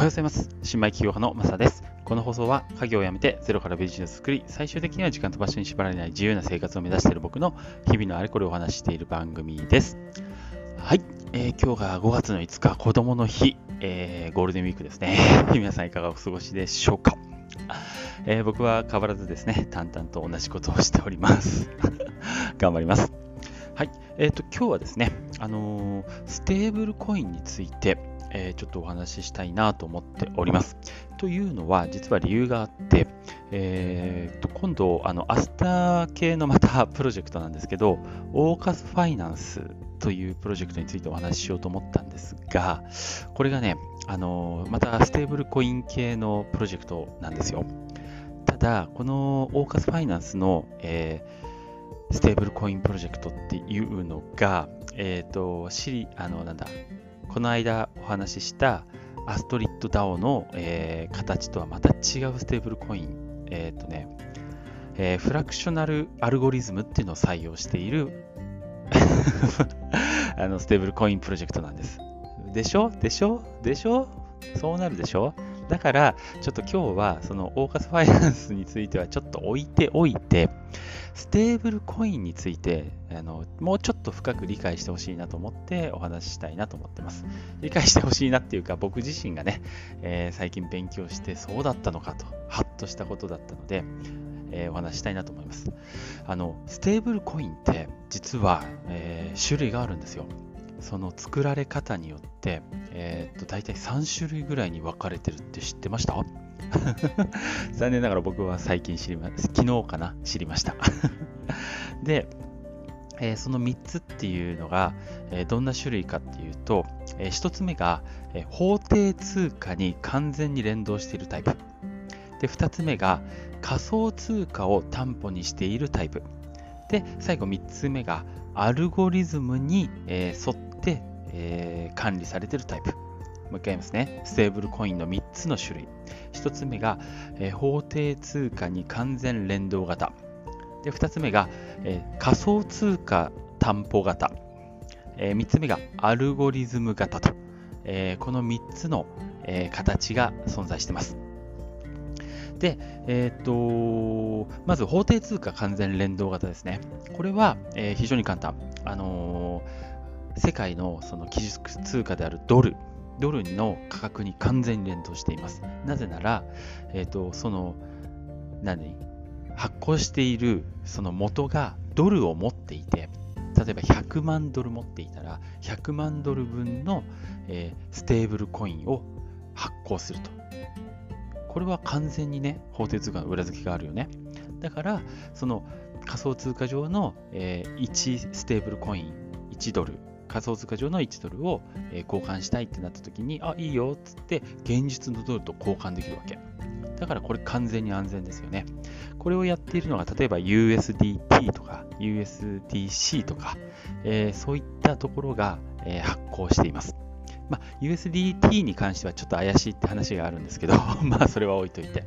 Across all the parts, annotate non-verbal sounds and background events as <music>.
はようございます。新米企業派のマサです。この放送は家業を辞めてゼロからビジネスを作り、最終的には時間と場所に縛られない自由な生活を目指している僕の日々のあれこれをお話している番組です。はい、えー、今日が5月の5日、子供の日、えー、ゴールデンウィークですね。<laughs> 皆さんいかがお過ごしでしょうか？えー、僕は変わらずですね、淡々と同じことをしております。<laughs> 頑張ります。はい、えっ、ー、と、今日はですね、あの、ステーブルコインについて、えー、ちょっとお話ししたいなと思っております。というのは、実は理由があって、えー、と今度、あのアスター系のまたプロジェクトなんですけど、オーカスファイナンスというプロジェクトについてお話ししようと思ったんですが、これがね、あのまたステーブルコイン系のプロジェクトなんですよ。ただ、このオーカスファイナンスの、えー、ステーブルコインプロジェクトっていうのが、えっ、ー、と、シリ、あの、なんだ、この間お話ししたアストリッド DAO の、えー、形とはまた違うステーブルコイン、えっ、ー、とね、えー、 fractional アルゴリズムっていうのを採用している <laughs> あのステーブルコインプロジェクトなんです。でしょ？でしょ？でしょ？そうなるでしょ？だから、ちょっと今日はそのオーカスファイナンスについてはちょっと置いておいて、ステーブルコインについてあのもうちょっと深く理解してほしいなと思ってお話ししたいなと思ってます。理解してほしいなっていうか僕自身がね、えー、最近勉強してそうだったのかと、ハッとしたことだったので、えー、お話したいなと思います。あの、ステーブルコインって実は、えー、種類があるんですよ。その作られ方によって、えー、っと大体3種類ぐらいに分かれてるって知ってました？<laughs> 残念ながら僕は最近知りま、昨日かな？知りました <laughs> で、えー、その3つっていうのが、えー、どんな種類かっていうと、えー、1つ目が、え法定通貨に完全に連動しているタイプ。で、2つ目が仮想通貨を担保にしているタイプ。で、最後3つ目がアルゴリズムに、え沿って、え管理されてるタイプ。もう一回言いますね。ステーブルコインの3つの種類。1つ目が、え法定通貨に完全連動型。で2つ目が、え仮想通貨担保型。え3つ目がアルゴリズム型と。えこの3つの、え形が存在してます。で、えっ、と、まず法定通貨完全連動型ですね。これは、え非常に簡単。あの世界のその基準通貨であるドルドルの価格に完全に連動しています。なぜなら、えっ、ー、と、その、何発行しているその元がドルを持っていて、例えば100万ドル持っていたら、100万ドル分の、えー、ステーブルコインを発行すると。これは完全にね、法定通貨の裏付けがあるよね。だから、その仮想通貨上の、えー、1ステーブルコイン、1ドル仮想通貨上の1ドルを、え交換したいってなった時に、あ、いいよっつって現実のドルと交換できるわけ。だからこれ完全に安全ですよね。これをやっているのが例えば USDT とか USDC とか、えー、そういったところが、え、発行しています。まあ、USDT に関してはちょっと怪しいって話があるんですけど、<laughs> まあそれは置いといて。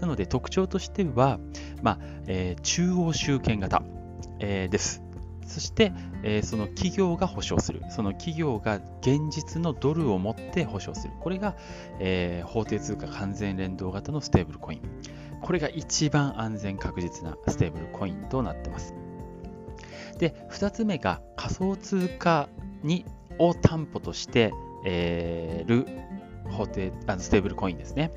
なので特徴としては、まあえー、中央集権型、えー、です。そして、えー、その企業が保証する。その企業が現実のドルを持って保証する。これが、えー、法定通貨完全連動型のステーブルコイン。これが一番安全確実なステーブルコインとなっています。で、2つ目が仮想通貨にを担保として、えー、る法定あのステーブルコインですね。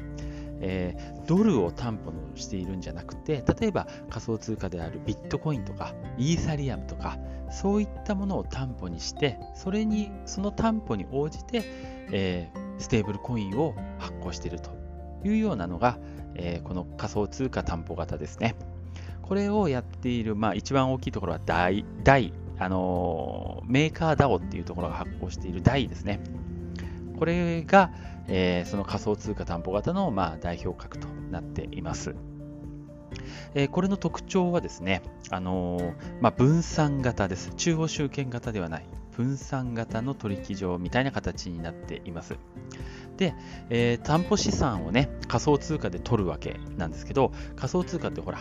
えー、ドルを担保のしているんじゃなくて、例えば仮想通貨であるビットコインとか、イーサリアムとか、そういったものを担保にして、それに、その担保に応じて、えー、ステーブルコインを発行しているというようなのが、えー、この仮想通貨担保型ですね。これをやっている、まあ、一番大きいところは大、大、あの、メーカー DAO っていうところが発行している大ですね。これが、えー、その仮想通貨担保型の、まあ、代表格となっています。えー、これの特徴はですね、あのー、まあ、分散型です。中央集権型ではない。分散型の取引所みたいな形になっています。で、えー、担保資産をね、仮想通貨で取るわけなんですけど、仮想通貨ってほら、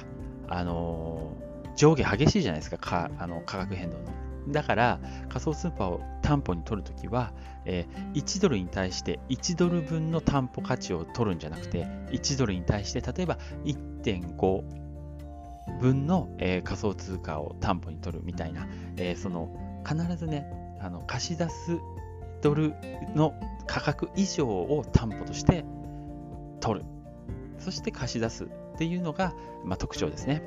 あの上下激しいじゃないですか、かあの価格変動の。だから仮想通貨を担保に取るときは、えー、1ドルに対して1ドル分の担保価値を取るんじゃなくて1ドルに対して例えば1.5分の、えー、仮想通貨を担保に取るみたいな、えー、その必ずねあの貸し出すドルの価格以上を担保として取る。そして貸し出すっていうのが、まあ、特徴ですね。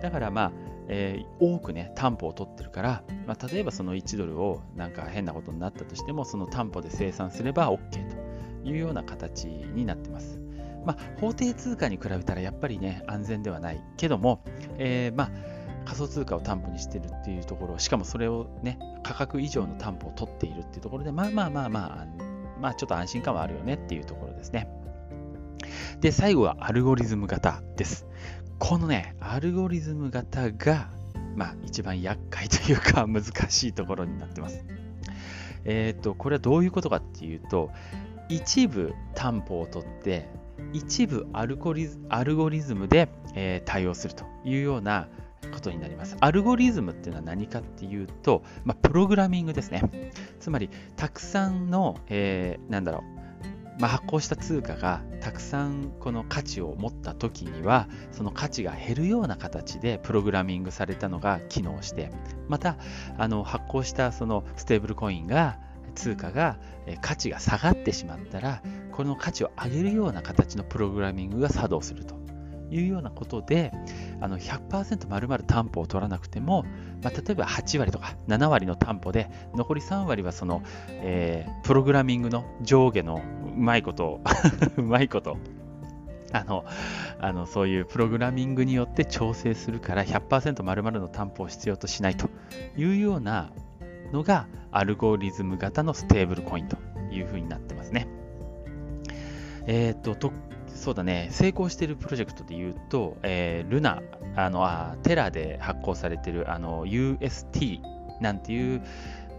だからまあえー、多くね、担保を取ってるから、まあ、例えばその1ドルをなんか変なことになったとしても、その担保で生産すれば OK というような形になってます。まあ、法定通貨に比べたらやっぱりね、安全ではないけども、えー、まあ、仮想通貨を担保にしてるっていうところ、しかもそれをね、価格以上の担保を取っているっていうところで、まあまあまあまあ、まあちょっと安心感はあるよねっていうところですね。で、最後はアルゴリズム型です。このね、アルゴリズム型が、まあ、一番厄介というか <laughs> 難しいところになってます。えっ、ー、と、これはどういうことかっていうと、一部担保を取って、一部アルゴリズアルゴリズムで、えー、対応するというようなことになります。アルゴリズムっていうのは何かっていうと、まあ、プログラミングですね。つまり、たくさんの、えー、なんだろう、まあ、発行した通貨がたくさんこの価値を持った時にはその価値が減るような形でプログラミングされたのが機能してまたあの発行したそのステーブルコインが通貨が価値が下がってしまったらこの価値を上げるような形のプログラミングが作動するというようなことであの100%丸々担保を取らなくても、まあ、例えば8割とか7割の担保で残り3割はその、えー、プログラミングの上下のうまいこと <laughs> うまいことあのあのそういうプログラミングによって調整するから100%丸々の担保を必要としないというようなのがアルゴリズム型のステーブルコインというふうになってますね。えっ、ー、と、そうだね、成功しているプロジェクトで言うと、えー、ルナ、あのあテラで発行されているあの UST なんていう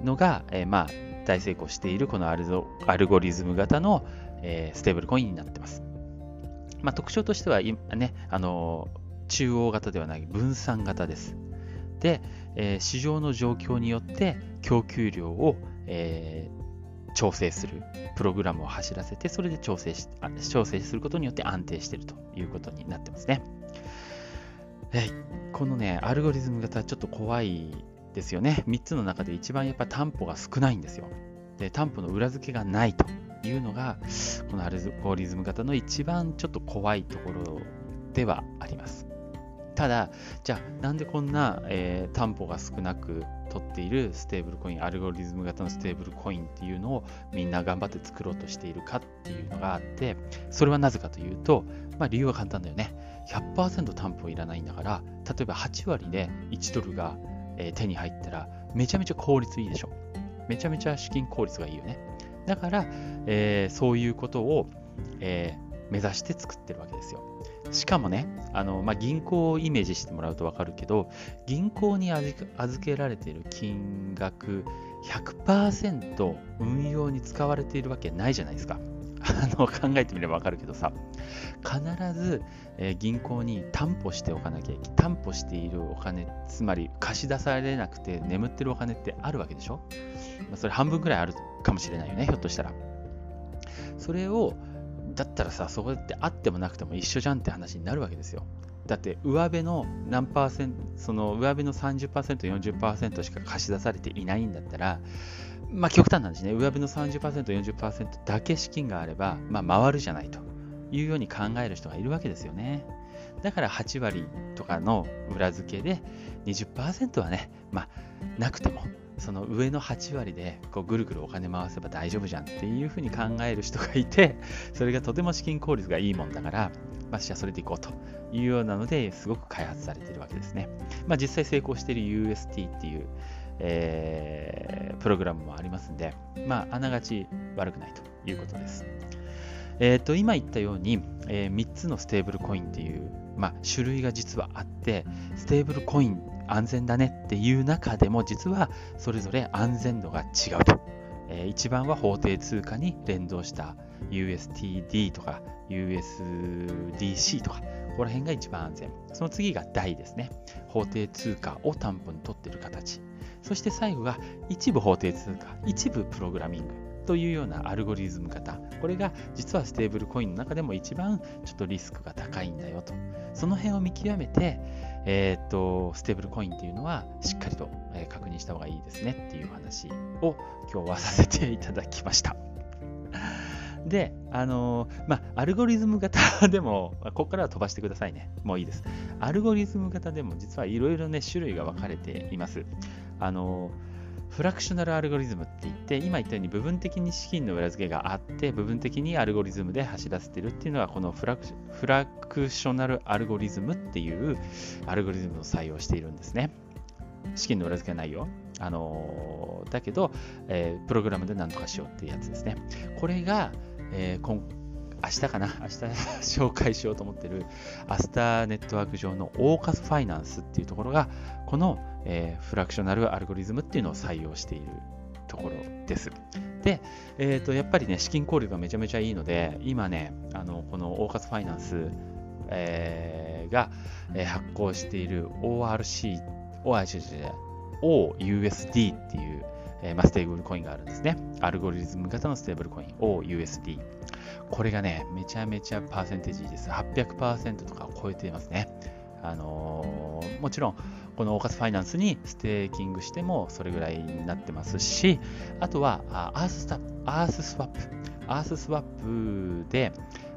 のが、えー、まあ、大成功しているこのアルゴリズム型の、えー、ステーブルコインになってます。まあ、特徴としては、ね、あの中央型ではない分散型です。で、えー、市場の状況によって供給量を、えー、調整するプログラムを走らせて、それで調整し調整することによって安定しているということになってますね。えこのね、アルゴリズム型ちょっと怖いですよね。3つの中で一番やっぱ担保が少ないんですよ。で、担保の裏付けがないというのが、このアルゴリズム型の一番ちょっと怖いところではあります。ただ、じゃあなんでこんな、えー、担保が少なく取っているステーブルコイン、アルゴリズム型のステーブルコインっていうのをみんな頑張って作ろうとしているかっていうのがあって、それはなぜかというと、まあ、理由は簡単だよね。100%担保いらないんだから、例えば8割で1ドルが、手に入ったら、めちゃめちゃ効率いいでしょ。めちゃめちゃ資金効率がいいよね。だから、えー、そういうことを、えー、目指して作ってるわけですよ。しかもね、あのまあ、銀行をイメージしてもらうと分かるけど、銀行に預けられている金額100%運用に使われているわけないじゃないですか。<laughs> あの考えてみれば分かるけどさ、必ず、え、銀行に担保しておかなきゃいけない。担保しているお金、つまり貸し出されなくて眠ってるお金ってあるわけでしょ、ま、それ半分ぐらいあるかもしれないよね、ひょっとしたら。それをだったらさ、そこってあってもなくても一緒じゃんって話になるわけですよ。だって上辺の何パーセント、その上辺の30%、40%しか貸し出されていないんだったら、まあ極端なんですね。上辺の30%、40%だけ資金があれば、まあ回るじゃないというように考える人がいるわけですよね。だから8割とかの裏付けで20%はね、まあなくてもその上の8割でこうぐるぐるお金回せば大丈夫じゃんっていうふうに考える人がいて、<laughs> それがとても資金効率がいいもんだから、まあ、じゃあそれでいこうというようなのですごく開発されているわけですね。まあ、実際成功している UST っていう、えー、プログラムもありますんで、まあ、あながち悪くないということです。えー、と今言ったように、えー、3つのステーブルコインっていう、まあ、種類が実はあって、ステーブルコイン安全だねっていう中でも実はそれぞれ安全度が違うと。えー、一番は法定通貨に連動した USTD とか USDC とか、ここら辺が一番安全。その次が DAI ですね。法定通貨を担保に取っている形。そして最後が一部法定通貨、一部プログラミングというようなアルゴリズム型。これが実はステーブルコインの中でも一番ちょっとリスクが高いんだよと。その辺を見極めて、えー、っと、ステーブルコインっていうのはしっかりと確認した方がいいですねっていう話を今日はさせていただきました。で、あのー、まあ、アルゴリズム型でも、ここからは飛ばしてくださいね。もういいです。アルゴリズム型でも実はいろいろね、種類が分かれています。あのーフラクショナルアルゴリズムって言って、今言ったように部分的に資金の裏付けがあって、部分的にアルゴリズムで走らせてるっていうのが、このフラクフラクショナルアルゴリズムっていうアルゴリズムを採用しているんですね。資金の裏付けはないよ。あの、だけど、えー、プログラムで何とかしようっていうやつですね。これが、えー、今明日かな？明日 <laughs> 紹介しようと思ってるアスターネットワーク上のオーカスファイナンスっていうところがこの、えー、 fractional アルゴリズムっていうのを採用しているところです。で、えー、とやっぱりね資金効率がめちゃめちゃいいので今ねあのこのオーカスファイナンス、えー、が、えー、発行している ORC、OUSD っていう、えーまあ、ステーブルコインがあるんですね。アルゴリズム型のステーブルコイン OUSD。これがね、めちゃめちゃパーセンテージいいです。800%とか超えていますね。あのー、もちろん、このオーカスファイナンスにステーキングしてもそれぐらいになってますし、あとはアーススタアーススワップ。アーススワップで、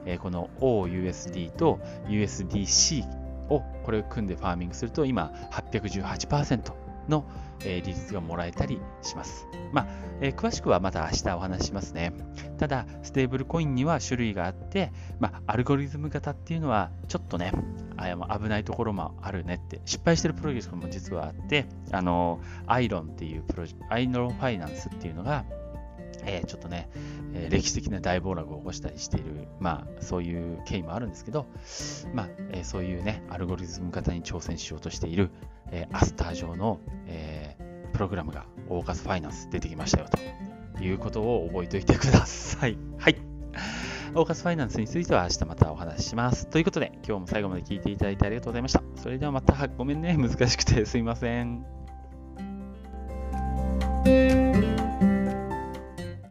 えー、この OUSD と USDC をこれを組んでファーミングすると今818%の、え、利率がもらえたりします。まあ、えー、詳しくはまた明日お話しますね。ただ、ステーブルコインには種類があって、まあ、アルゴリズム型っていうのはちょっとね、あ危ないところもあるねって、失敗してるプロジェクトも実はあって、あの、アイロンっていうプロジェクト、アイロンファイナンスっていうのが、えー、ちょっとね、えー、歴史的な大暴落を起こしたりしている、まあ、そういう経緯もあるんですけど、まあ、えー、そういうね、アルゴリズム型に挑戦しようとしている、えアスター上の、えプログラムがオーカスファイナンス出てきましたよということを覚えておいてください。はい。オーカスファイナンスについては明日またお話しします。ということで、今日も最後まで聞いていただいてありがとうございました。それではまた、ごめんね、難しくてすいません。